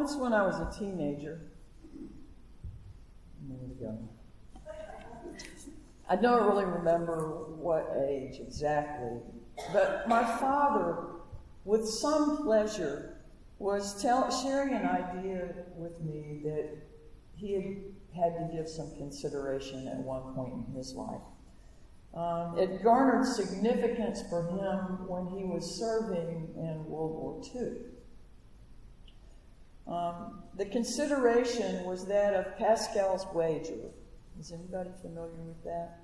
once when I was a teenager, I don't really remember what age exactly, but my father, with some pleasure, was tell, sharing an idea with me that he had had to give some consideration at one point in his life. Um, it garnered significance for him when he was serving in World War II. Um, the consideration was that of Pascal's wager. Is anybody familiar with that?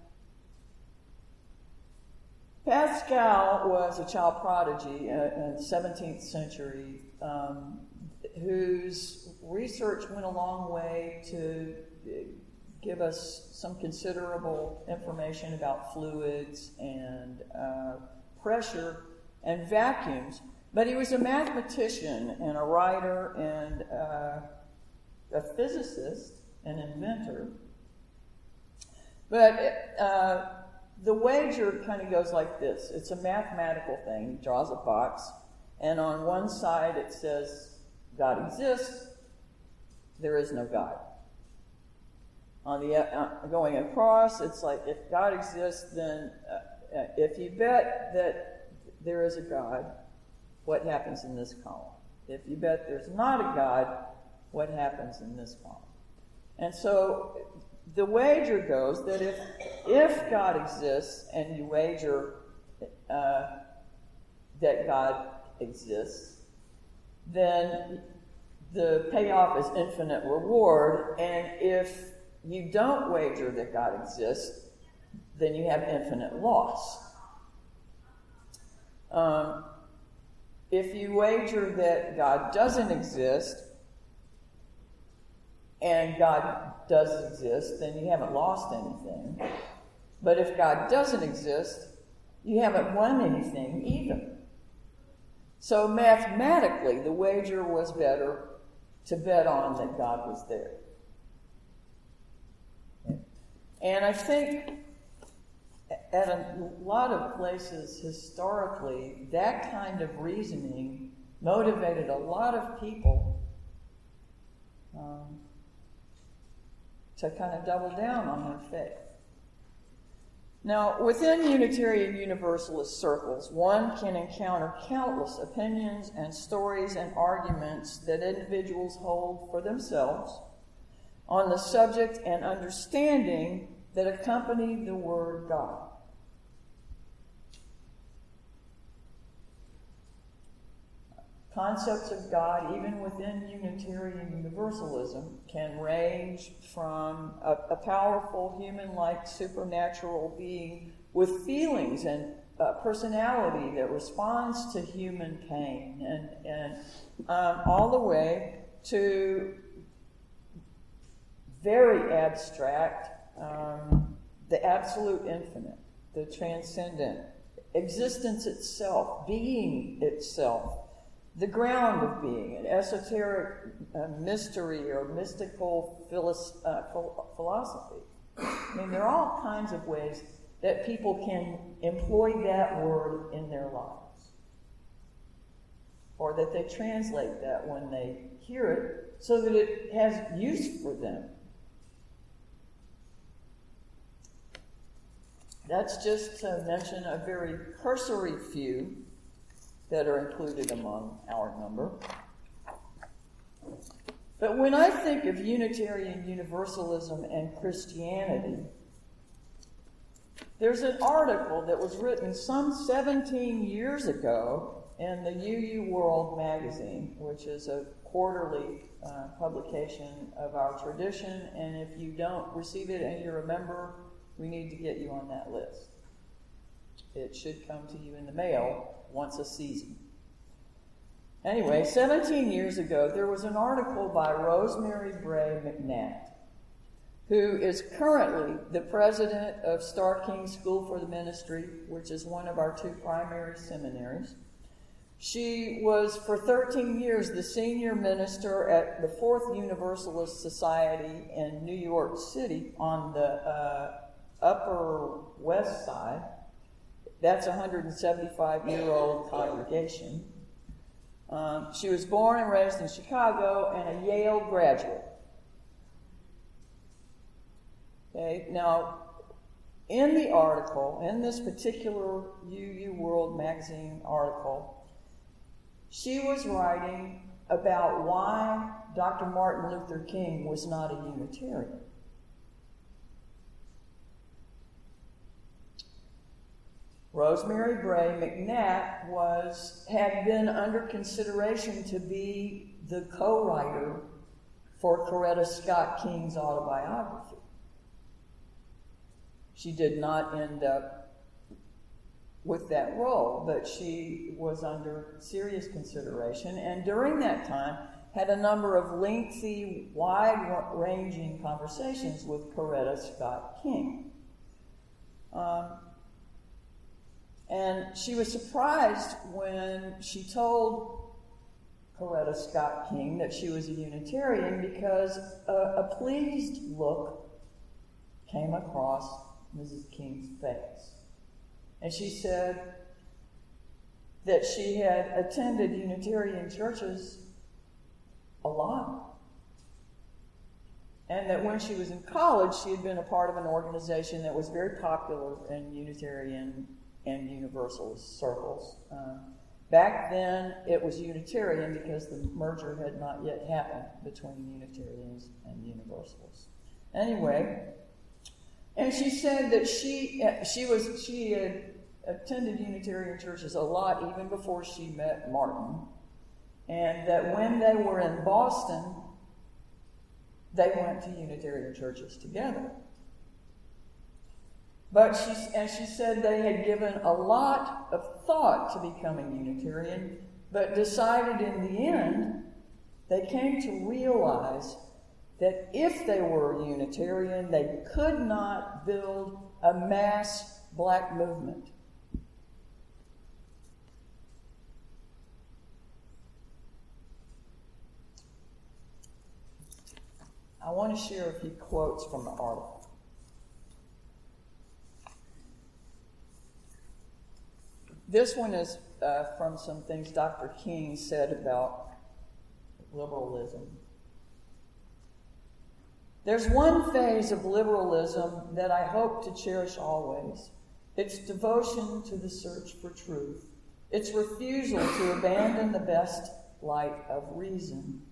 Pascal was a child prodigy in the 17th century um, whose research went a long way to give us some considerable information about fluids and uh, pressure and vacuums. But he was a mathematician and a writer and uh, a physicist, an inventor. But uh, the wager kind of goes like this it's a mathematical thing. He draws a box, and on one side it says, God exists, there is no God. On the uh, going across, it's like if God exists, then uh, uh, if you bet that there is a God, what happens in this column? If you bet there's not a God, what happens in this column? And so the wager goes that if if God exists and you wager uh, that God exists, then the payoff is infinite reward. And if you don't wager that God exists, then you have infinite loss. Um, if you wager that God doesn't exist and God does exist, then you haven't lost anything. But if God doesn't exist, you haven't won anything either. So mathematically, the wager was better to bet on that God was there. And I think at a lot of places historically, that kind of reasoning motivated a lot of people um, to kind of double down on their faith. Now, within Unitarian Universalist circles, one can encounter countless opinions and stories and arguments that individuals hold for themselves on the subject and understanding that accompany the Word God. Concepts of God, even within Unitarian Universalism, can range from a, a powerful human like supernatural being with feelings and personality that responds to human pain, and, and um, all the way to very abstract, um, the absolute infinite, the transcendent, existence itself, being itself the ground of being, an esoteric uh, mystery or mystical uh, philosophy. I mean, there are all kinds of ways that people can employ that word in their lives, or that they translate that when they hear it so that it has use for them. That's just to mention a very cursory few that are included among our number. But when I think of Unitarian Universalism and Christianity, there's an article that was written some 17 years ago in the UU World magazine, which is a quarterly uh, publication of our tradition. And if you don't receive it and you're a member, we need to get you on that list. It should come to you in the mail once a season. Anyway, 17 years ago, there was an article by Rosemary Bray McNatt, who is currently the president of Starr King School for the Ministry, which is one of our two primary seminaries. She was for 13 years the senior minister at the Fourth Universalist Society in New York City on the uh, Upper West Side. That's a 175 year old congregation. Um, she was born and raised in Chicago and a Yale graduate. Okay, now in the article, in this particular UU World magazine article, she was writing about why Dr. Martin Luther King was not a Unitarian. Rosemary Bray McNatt was had been under consideration to be the co-writer for Coretta Scott King's autobiography. She did not end up with that role, but she was under serious consideration, and during that time had a number of lengthy, wide-ranging conversations with Coretta Scott King. Um, and she was surprised when she told Coretta Scott King that she was a Unitarian because a, a pleased look came across Mrs. King's face. And she said that she had attended Unitarian churches a lot. And that when she was in college, she had been a part of an organization that was very popular in Unitarian and Universalist circles. Uh, back then, it was Unitarian because the merger had not yet happened between Unitarians and Universalists. Anyway, and she said that she uh, she was she had attended Unitarian churches a lot even before she met Martin, and that when they were in Boston, they went to Unitarian churches together. But she, and she said they had given a lot of thought to becoming Unitarian, but decided in the end they came to realize that if they were Unitarian, they could not build a mass black movement. I want to share a few quotes from the article. This one is uh, from some things Dr. King said about liberalism. There's one phase of liberalism that I hope to cherish always its devotion to the search for truth, its refusal to abandon the best light of reason.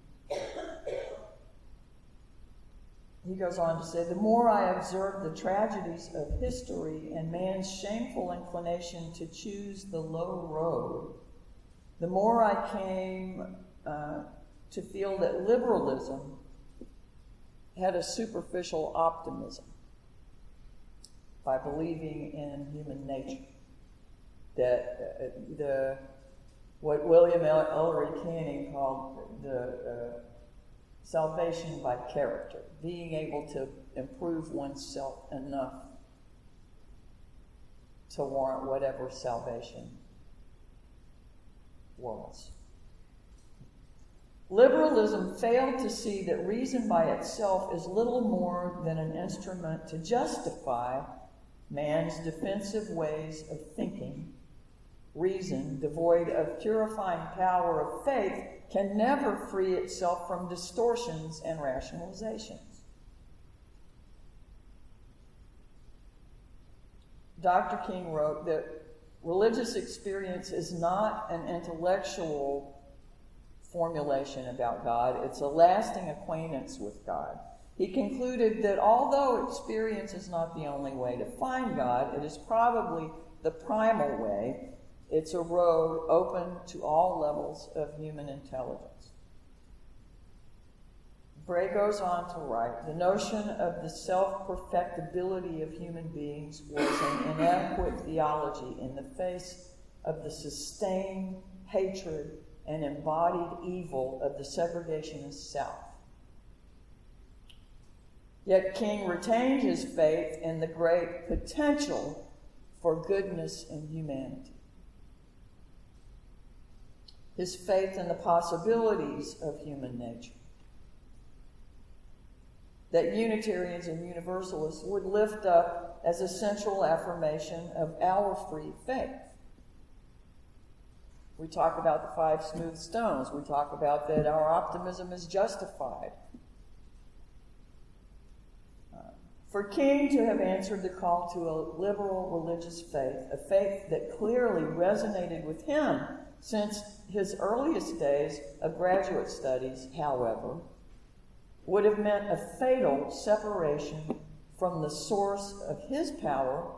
He goes on to say, The more I observe the tragedies of history and man's shameful inclination to choose the low road, the more I came uh, to feel that liberalism had a superficial optimism by believing in human nature. That uh, the what William Ellery Channing called the uh, salvation by character, being able to improve oneself enough to warrant whatever salvation was. Liberalism failed to see that reason by itself is little more than an instrument to justify man's defensive ways of thinking. Reason, devoid of purifying power of faith, can never free itself from distortions and rationalizations. Dr. King wrote that religious experience is not an intellectual formulation about God, it's a lasting acquaintance with God. He concluded that although experience is not the only way to find God, it is probably the primal way it's a road open to all levels of human intelligence. Bray goes on to write the notion of the self perfectibility of human beings was an inadequate theology in the face of the sustained hatred and embodied evil of the segregationist South. Yet King retained his faith in the great potential for goodness in humanity his faith in the possibilities of human nature. That Unitarians and Universalists would lift up as a central affirmation of our free faith. We talk about the five smooth stones. We talk about that our optimism is justified. Uh, for King to have answered the call to a liberal religious faith, a faith that clearly resonated with him since his earliest days of graduate studies, however, would have meant a fatal separation from the source of his power,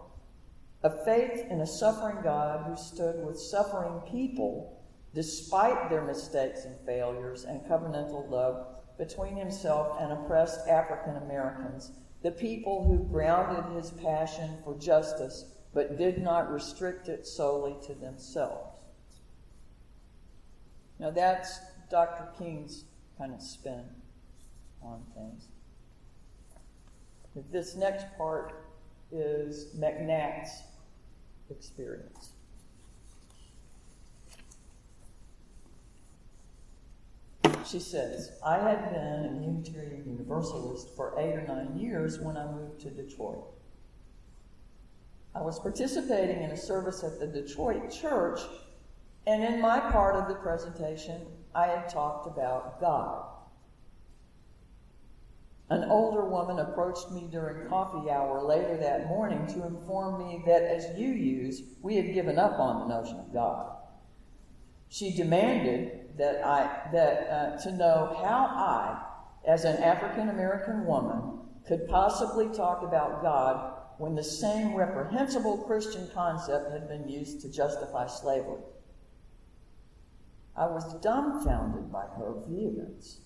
a faith in a suffering God who stood with suffering people despite their mistakes and failures and covenantal love between himself and oppressed African Americans, the people who grounded his passion for justice but did not restrict it solely to themselves. Now that's Dr. King's kind of spin on things. This next part is McNatt's experience. She says, I had been a Unitarian Universalist for eight or nine years when I moved to Detroit. I was participating in a service at the Detroit church, and in my part of the presentation, I had talked about God. An older woman approached me during coffee hour later that morning to inform me that, as UUs, we had given up on the notion of God. She demanded that I that uh, to know how I, as an African American woman, could possibly talk about God when the same reprehensible Christian concept had been used to justify slavery. I was dumbfounded by her vehemence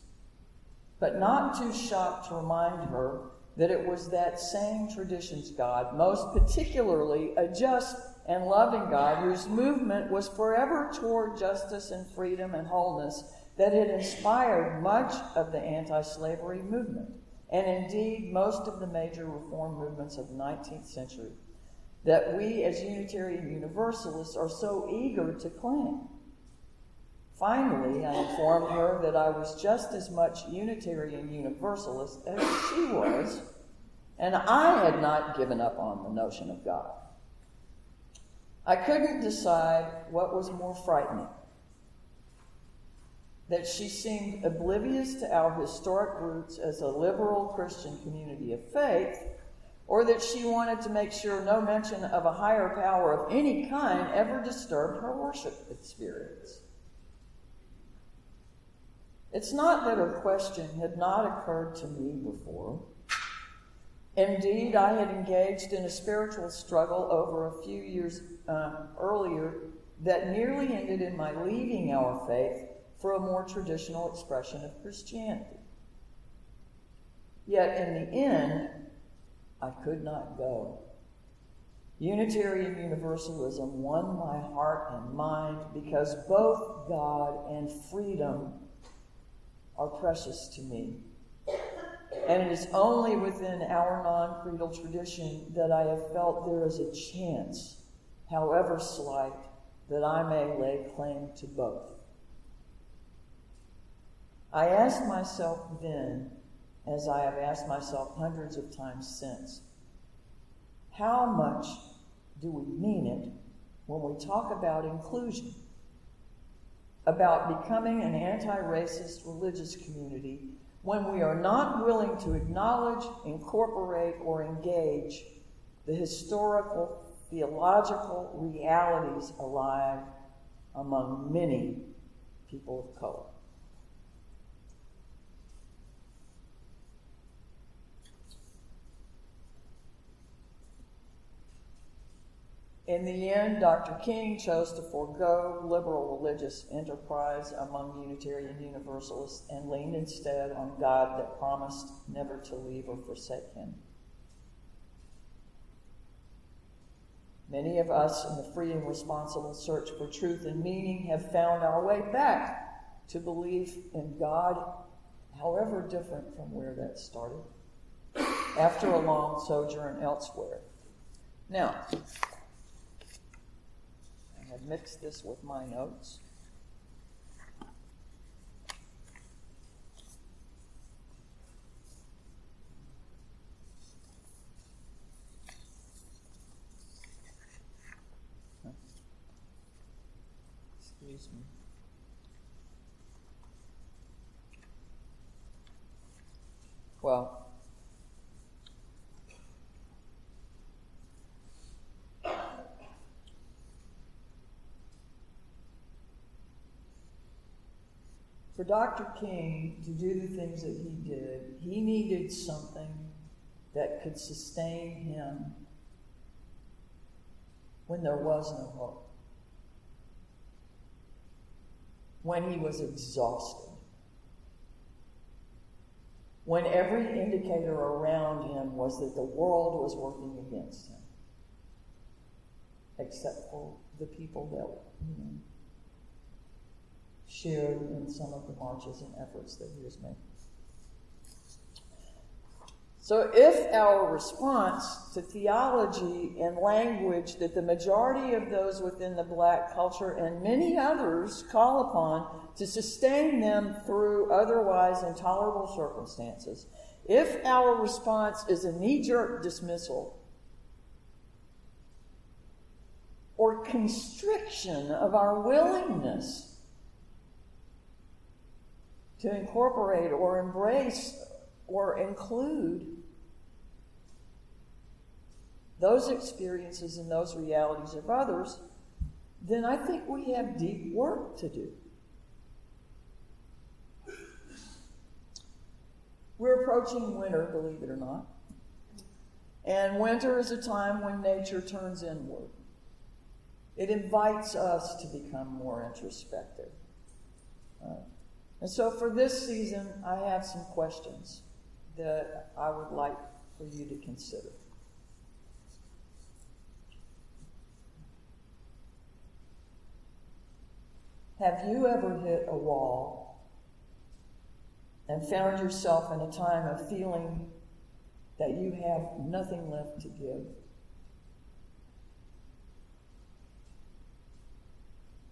but not too shocked to remind her that it was that same tradition's God, most particularly a just and loving God whose movement was forever toward justice and freedom and wholeness, that had inspired much of the anti slavery movement, and indeed most of the major reform movements of the 19th century, that we as Unitarian Universalists are so eager to claim. Finally, I informed her that I was just as much Unitarian Universalist as she was, and I had not given up on the notion of God. I couldn't decide what was more frightening that she seemed oblivious to our historic roots as a liberal Christian community of faith, or that she wanted to make sure no mention of a higher power of any kind ever disturbed her worship experience. It's not that her question had not occurred to me before. Indeed, I had engaged in a spiritual struggle over a few years uh, earlier that nearly ended in my leaving our faith for a more traditional expression of Christianity. Yet in the end, I could not go. Unitarian Universalism won my heart and mind because both God and freedom are precious to me. And it is only within our non creedal tradition that I have felt there is a chance, however slight, that I may lay claim to both. I asked myself then, as I have asked myself hundreds of times since, how much do we mean it when we talk about inclusion? About becoming an anti racist religious community when we are not willing to acknowledge, incorporate, or engage the historical, theological realities alive among many people of color. In the end, Dr. King chose to forego liberal religious enterprise among Unitarian Universalists and leaned instead on God that promised never to leave or forsake him. Many of us in the free and responsible search for truth and meaning have found our way back to belief in God, however different from where that started, after a long sojourn elsewhere. Now, had mixed this with my notes. Excuse Excuse me. Well, for Dr. King to do the things that he did, he needed something that could sustain him when there was no hope, when he was exhausted, when every indicator around him was that the world was working against him, except for the people that, you know, shared in some of the marches and efforts that he was making. So, if our response to theology and language that the majority of those within the black culture and many others call upon to sustain them through otherwise intolerable circumstances, if our response is a knee jerk dismissal or constriction of our willingness to incorporate or embrace or include those experiences and those realities of others, then I think we have deep work to do. We're approaching winter, believe it or not. And winter is a time when nature turns inward. It invites us to become more introspective. Uh, and so for this season, I have some questions that I would like for you to consider. Have you ever hit a wall and found yourself in a time of feeling that you have nothing left to give?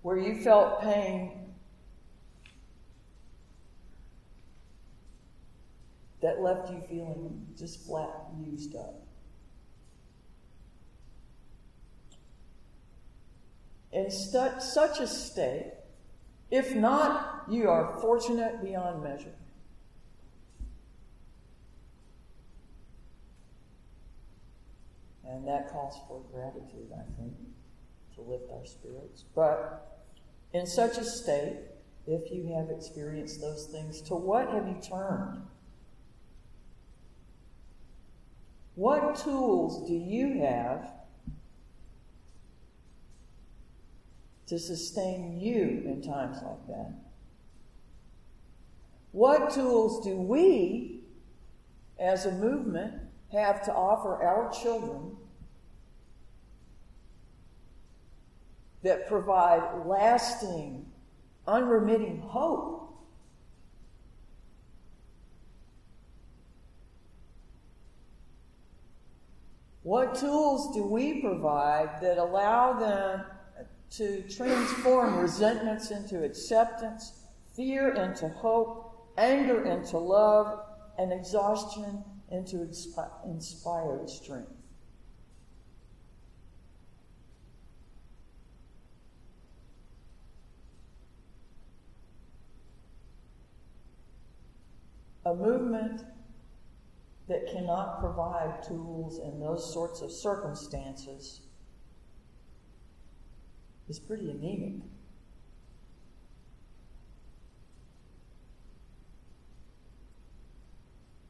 Where you felt pain that left you feeling just flat used up. In stu- such a state, if not, you are fortunate beyond measure. And that calls for gratitude, I think, to lift our spirits. But in such a state, if you have experienced those things, to what have you turned? What tools do you have to sustain you in times like that? What tools do we, as a movement, have to offer our children that provide lasting, unremitting hope What tools do we provide that allow them to transform resentments into acceptance, fear into hope, anger into love, and exhaustion into inspired strength? A movement that cannot provide tools in those sorts of circumstances is pretty anemic.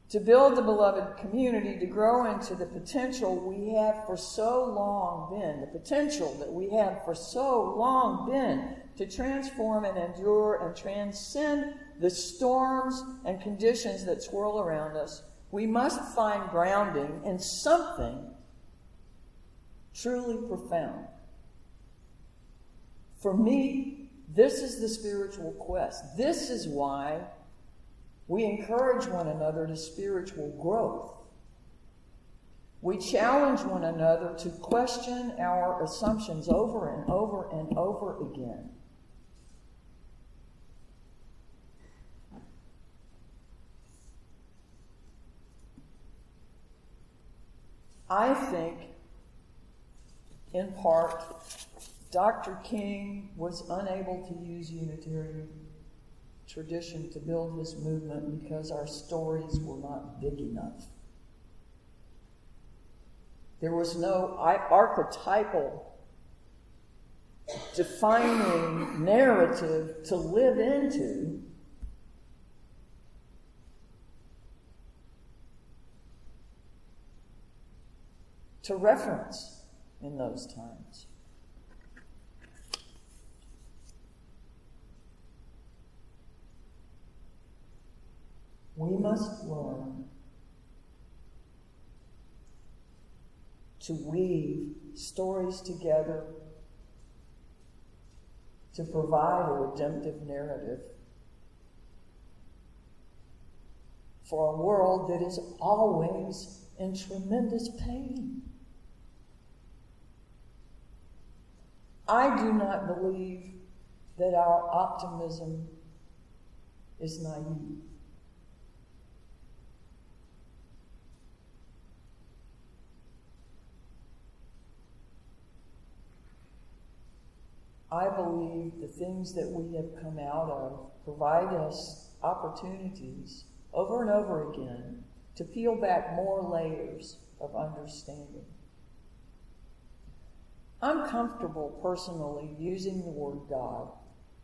To build the beloved community, to grow into the potential we have for so long been, the potential that we have for so long been to transform and endure and transcend the storms and conditions that swirl around us we must find grounding in something truly profound. For me, this is the spiritual quest. This is why we encourage one another to spiritual growth. We challenge one another to question our assumptions over and over and over again. I think, in part, Dr. King was unable to use Unitarian tradition to build his movement because our stories were not big enough. There was no archetypal defining narrative to live into. To reference in those times. We must learn to weave stories together to provide a redemptive narrative for a world that is always in tremendous pain. I do not believe that our optimism is naive. I believe the things that we have come out of provide us opportunities over and over again to peel back more layers of understanding. I'm comfortable personally using the word God.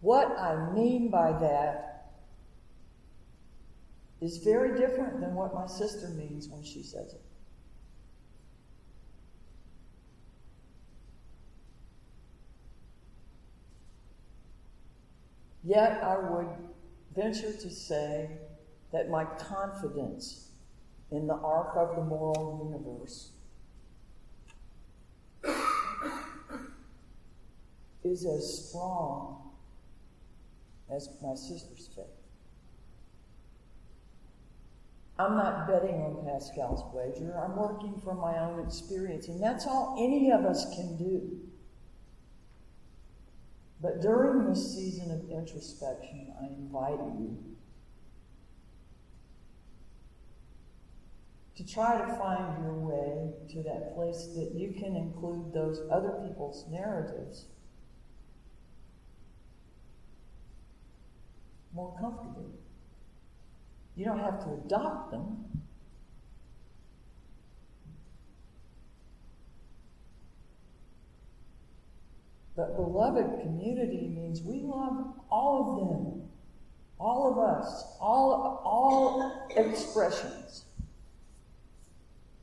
What I mean by that is very different than what my sister means when she says it. Yet I would venture to say that my confidence in the arc of the moral universe is as strong as my sister's faith. I'm not betting on Pascal's wager. I'm working from my own experience, and that's all any of us can do. But during this season of introspection, I invite you to try to find your way to that place that you can include those other people's narratives more comfortably. You don't have to adopt them, But beloved community means we love all of them, all of us, all, all expressions